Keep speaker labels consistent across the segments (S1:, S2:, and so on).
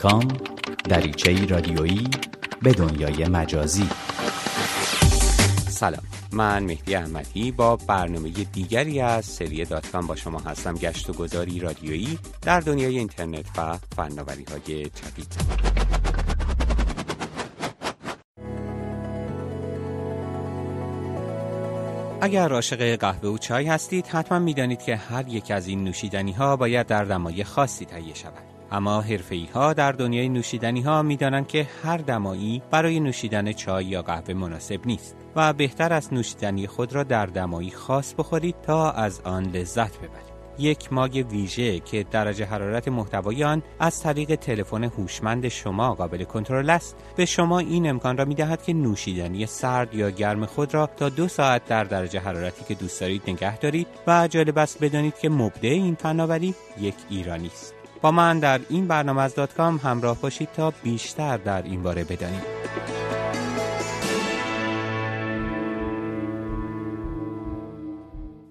S1: کام دریچه رادیویی به دنیای مجازی.
S2: سلام من مهدی احمدی با برنامه دیگری از سری دات کام با شما هستم گشت و گذاری رادیویی در دنیای اینترنت و فناوری های جدید. اگر عاشق قهوه و چای هستید حتما می‌دانید که هر یک از این نوشیدنی ها باید در دمای خاصی تهیه شود. اما حرفه‌ای ها در دنیای نوشیدنی ها می‌دانند که هر دمایی برای نوشیدن چای یا قهوه مناسب نیست و بهتر است نوشیدنی خود را در دمایی خاص بخورید تا از آن لذت ببرید. یک ماگ ویژه که درجه حرارت محتوای آن از طریق تلفن هوشمند شما قابل کنترل است به شما این امکان را می‌دهد که نوشیدنی سرد یا گرم خود را تا دو ساعت در درجه حرارتی که دوست دارید نگه دارید و جالب است بدانید که مبدع این فناوری یک ایرانی است. با من در این برنامه از دات کام همراه باشید تا بیشتر در این باره بدانید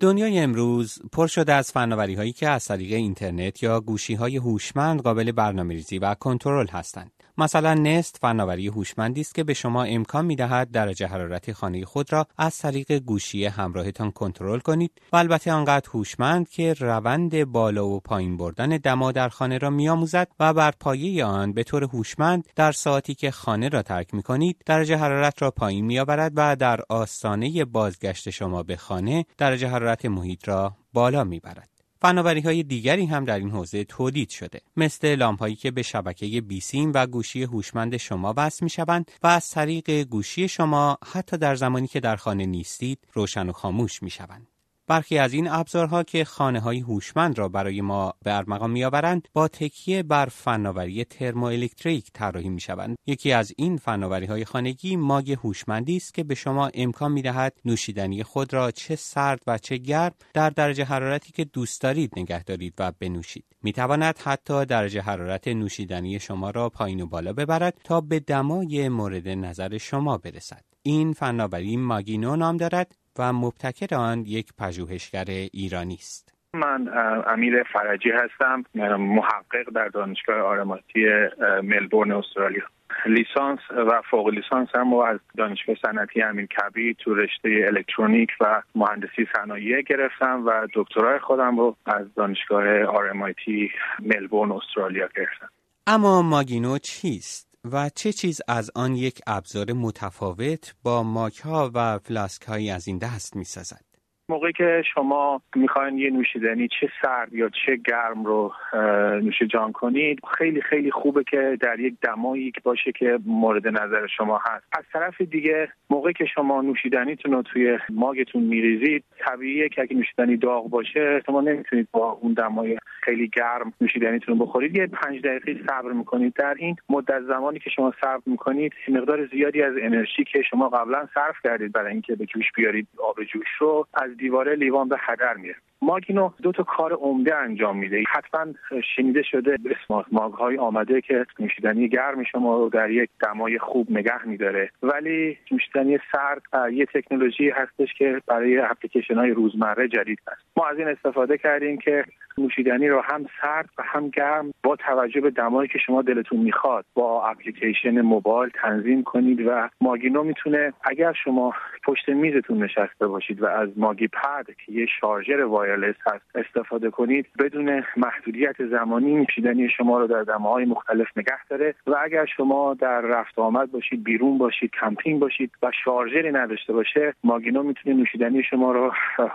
S2: دنیای امروز پر شده از فناوری هایی که از طریق اینترنت یا گوشی های هوشمند قابل برنامه‌ریزی و کنترل هستند. مثلا نست فناوری هوشمندی است که به شما امکان می دهد درجه حرارت خانه خود را از طریق گوشی همراهتان کنترل کنید و البته آنقدر هوشمند که روند بالا و پایین بردن دما در خانه را میآموزد و بر پایه آن به طور هوشمند در ساعتی که خانه را ترک می کنید درجه حرارت را پایین می آورد و در آستانه بازگشت شما به خانه درجه حرارت محیط را بالا می برد. فناوری های دیگری هم در این حوزه تولید شده مثل لامپ هایی که به شبکه بیسیم و گوشی هوشمند شما وصل می شوند و از طریق گوشی شما حتی در زمانی که در خانه نیستید روشن و خاموش می شوند. برخی از این ابزارها که خانه های هوشمند را برای ما به ارمغان میآورند با تکیه بر فناوری ترموالکتریک طراحی می شوند. یکی از این فناوری های خانگی ماگ هوشمندی است که به شما امکان می دهد نوشیدنی خود را چه سرد و چه گرم در درجه حرارتی که دوست دارید نگه دارید و بنوشید. می تواند حتی درجه حرارت نوشیدنی شما را پایین و بالا ببرد تا به دمای مورد نظر شما برسد. این فناوری ماگینو نام دارد و مبتکر آن یک پژوهشگر ایرانی است.
S3: من امیر فرجی هستم محقق در دانشگاه آرماتی ملبورن استرالیا. لیسانس و فوق لیسانس هم و از دانشگاه صنعتی امین کبی تو رشته الکترونیک و مهندسی صنایع گرفتم و دکترای خودم رو از دانشگاه آرمایتی ملبورن استرالیا گرفتم.
S2: اما ماگینو چیست؟ و چه چیز از آن یک ابزار متفاوت با ماک ها و فلاسک هایی از این دست می سازد؟
S3: موقعی که شما می‌خواین یه نوشیدنی چه سرد یا چه گرم رو نوش جان کنید خیلی خیلی خوبه که در یک دمایی باشه که مورد نظر شما هست. از طرف دیگه موقعی که شما نوشیدنیتون رو توی ماگتون میریزید طبیعیه که اگه نوشیدنی داغ باشه شما نمی‌تونید با اون دمای خیلی گرم نوشیدنیتون رو بخورید. یه پنج دقیقه صبر می‌کنید. در این مدت زمانی که شما صبر می‌کنید مقدار زیادی از انرژی که شما قبلا صرف کردید برای اینکه به جوش بیارید آب جوش رو از دیواره لیوان به هدر میره. ماگینو دو تا کار عمده انجام میده. حتما شنیده شده اسمارت ماگ. های آمده که نوشیدنی گرم شما رو در یک دمای خوب نگه میداره. ولی نوشیدنی سرد یه تکنولوژی هستش که برای اپلیکیشن های روزمره جدید هست. ما از این استفاده کردیم که نوشیدنی رو هم سرد و هم گرم با توجه به دمایی که شما دلتون می‌خواد با اپلیکیشن موبایل تنظیم کنید و ماگینو می‌تونه اگر شما پشت میزتون نشسته باشید و از ماگی پد که یه شارژر wireless هست استفاده کنید بدون محدودیت زمانی نوشیدنی شما رو در دماهای مختلف نگه داره و اگر شما در رفت آمد باشید بیرون باشید کمپینگ باشید و شارژری نداشته باشه ماگینو می‌تونه نوشیدنی شما رو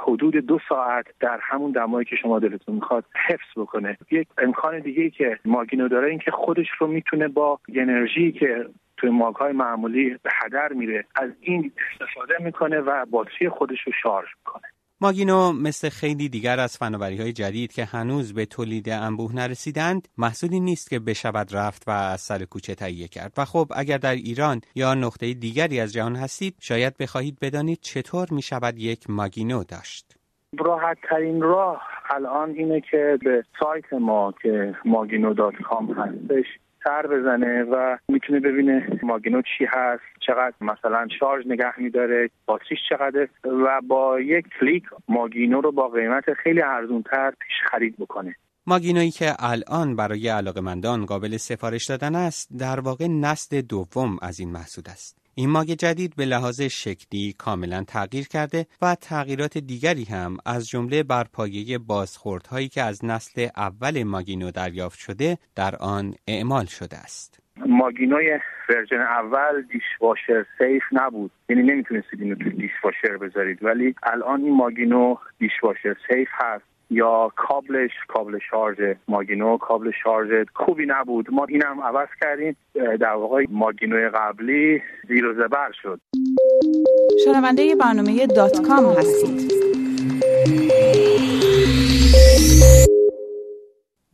S3: حدود دو ساعت در همون دمایی که شما دلتون می‌خواد حفظ بکنه. یک امکان دیگه که ماگینو داره این که خودش رو می‌تونه با انرژی که توی ماگ های معمولی به هدر میره از این استفاده می‌کنه و باتری خودش رو شارژ می‌کنه.
S2: ماگینو مثل خیلی دیگر از فناوری های جدید که هنوز به تولید انبوه نرسیدند محصولی نیست که بشود رفت و از سر کوچه تهیه کرد. و خب اگر در ایران یا نقطه دیگری از جهان هستید شاید بخواهید بدانید چطور می شود یک ماگینو داشت.
S3: راحت ترین راه الان اینه که به سایت ما که ماگینو دات کام هستش سر بزنه و می‌تونه ببینه ماگینو چی هست چقدر مثلا شارژ نگه میداره باتریش چقدر و با یک کلیک ماگینو رو با قیمت خیلی ارزونتر پیش خرید بکنه.
S2: ماگینویی که الان برای علاقمندان قابل سفارش دادن است در واقع نسل دوم از این محصول است. این ماگ جدید به لحاظ شکلی کاملا تغییر کرده و تغییرات دیگری هم از جمله بر پایه بازخوردهایی که از نسل اول ماگینو دریافت شده در آن اعمال شده است.
S3: ماگینوی version اول dishwasher safe نبود. یعنی نمی‌تونستید اینو تو dishwasher بذارید. ولی الان این ماگینو dishwasher safe هست. یا کابلش کابل شارژ ماگینو کابل شارژ خوبی نبود. ما اینم عوض کردیم. در واقع ماگینو قبلی زیر و زبر شد.
S4: شنونده برنامه دات کام هستید.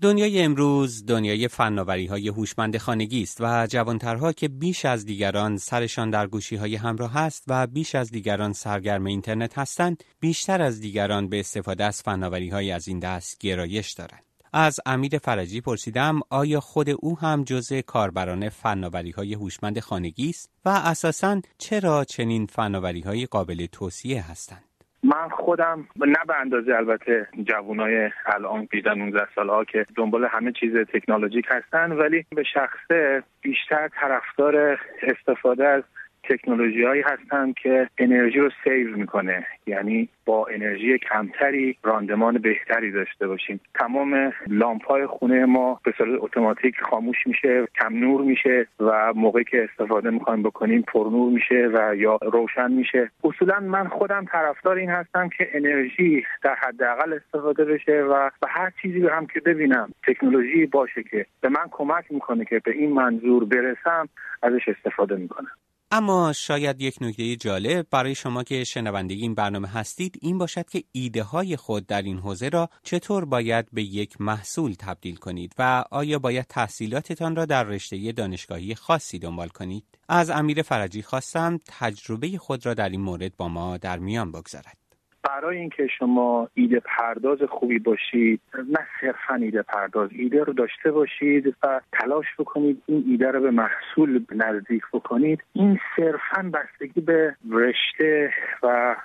S2: دنیای امروز دنیای فناوری های هوشمند خانگی است و جوانترها که بیش از دیگران سرشان در گوشی های همراه است و بیش از دیگران سرگرم اینترنت هستند بیشتر از دیگران به استفاده از فناوری های از این دست گرایش دارند. از امیر فرجی پرسیدم آیا خود او هم جزء کاربران فناوری های هوشمند خانگی است و اساساً چرا چنین فناوری های قابل توصیه هستند؟
S3: من خودم نه به اندازه البته جوانای الان 18 19 سال ها که دنبال همه چیز تکنولوژیک هستن ولی به شخصه بیشتر طرفدار استفاده از تکنولوژی هایی هستن که انرژی رو save می‌کنه. یعنی با انرژی کمتری راندمان بهتری داشته باشیم. تمام لامپ های خونه ما به صورت اتوماتیک خاموش میشه کم نور میشه و موقعی که استفاده می‌خوایم بکنیم پر نور میشه و یا روشن میشه. اصولا من خودم طرفدار این هستم که انرژی در حداقل استفاده بشه و به هر چیزی هم که ببینم تکنولوژی باشه که به من کمک می‌کنه که به این منظور برسم ازش استفاده می‌کنم.
S2: اما شاید یک نکته جالب برای شما که شنونده این برنامه هستید این باشد که ایده های خود در این حوزه را چطور باید به یک محصول تبدیل کنید و آیا باید تحصیلاتتان را در رشته دانشگاهی خاصی دنبال کنید؟ از امیر فرجی خواستم تجربه خود را در این مورد با ما در میان بگذارد.
S3: برای اینکه شما ایده پرداز خوبی باشید نه صرفا ایده پرداز ایده رو داشته باشید و تلاش بکنید این ایده رو به محصول نزدیک بکنید این صرفا بستگی به رشته و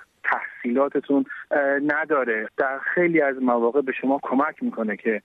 S3: تحصیلاتتون نداره. در خیلی از مواقع به شما کمک می‌کنه که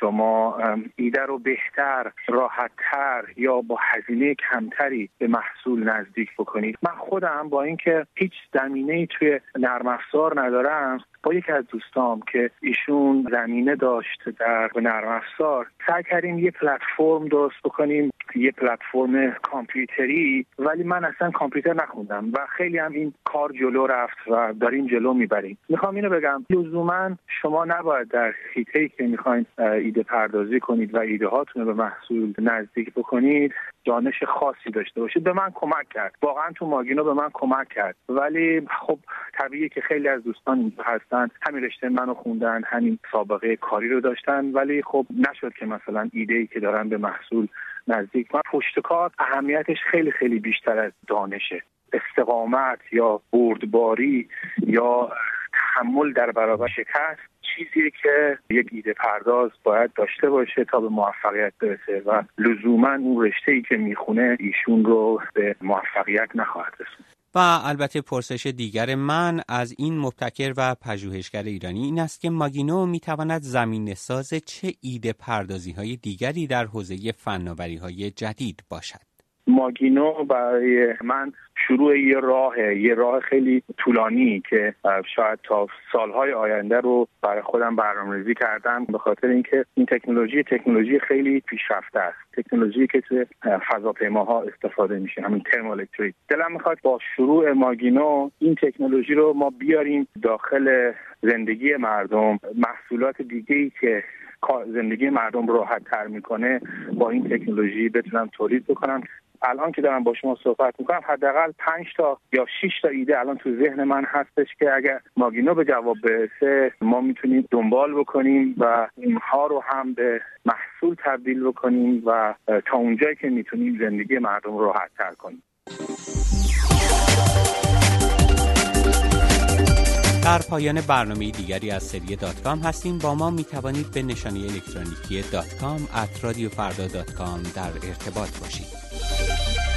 S3: شما ایده رو بهتر راحتتر یا با هزینه کمتری به محصول نزدیک بکنید. من خودم با اینکه هیچ زمینه ای توی نرم افزار ندارم با یکی از دوستام که ایشون زمینه داشت در نرم افزار سعی کردیم یه پلتفرم درست بکنیم یه پلتفرم کامپیوتری ولی من اصلا کامپیوتر نخوندم و خیلی هم این کار جلو رفت و داریم جلو می‌بریم. می‌خوام اینو بگم لزوما شما نباید در حیطه که می‌خواین ایده پردازی کنید و ایده هاتون رو به محصول نزدیک بکنید دانش خاصی داشته باشید. به من کمک کرد. واقعا تو ماگینو به من کمک کرد. ولی خب طبیعیه که خیلی از دوستان اینجا هستن. همین رشته منو خوندن همین سابقه کاری رو داشتن. ولی خب نشد که مثلا ایده ای که دارن به محصول نزدیک. من پشت کار اهمیتش خیلی خیلی بیشتر از دانشه. استقامت یا بردباری یا تحمل در برابر شکست چیزی که یک ایده پرداز باید داشته باشه تا به موفقیت برسه و لزوما اون رشته ای که می‌خونه ایشون رو به موفقیت نخواهد رسوند.
S2: و البته پرسش دیگر من از این مبتکر و پژوهشگر ایرانی این است که ماگینو می‌تواند زمین ساز چه ایده پردازی های دیگری در حوزه فناوری های جدید باشد.
S3: ماگینو برای من شروع یه راه یه راه خیلی طولانی که شاید تا سالهای آینده رو برای خودم برنامه‌ریزی کردم به خاطر اینکه این تکنولوژی تکنولوژی خیلی پیشرفته است. تکنولوژی که تو فضاپیماها استفاده میشه همین ترموالکتریک. دلم می‌خواد با شروع ماگینو این تکنولوژی رو ما بیاریم داخل زندگی مردم. محصولات دیگه ای که زندگی مردم راحت تر می‌کنه با این تکنولوژی بتونم تولید بکنم. الان که دارم با شما صحبت می‌کنم حداقل پنج تا یا 6 تا ایده الان تو ذهن من هستش که اگر ماگینو به جواب برسه ما می‌تونیم دنبال بکنیم و اینها رو هم به محصول تبدیل بکنیم و تا اونجایی که می‌تونیم زندگی مردم رو راحت تر کنیم.
S2: در پایان برنامه دیگری از سری dot com هستیم. با ما می توانید به نشانی الکترونیکی dot دات کام در ارتباط باشید.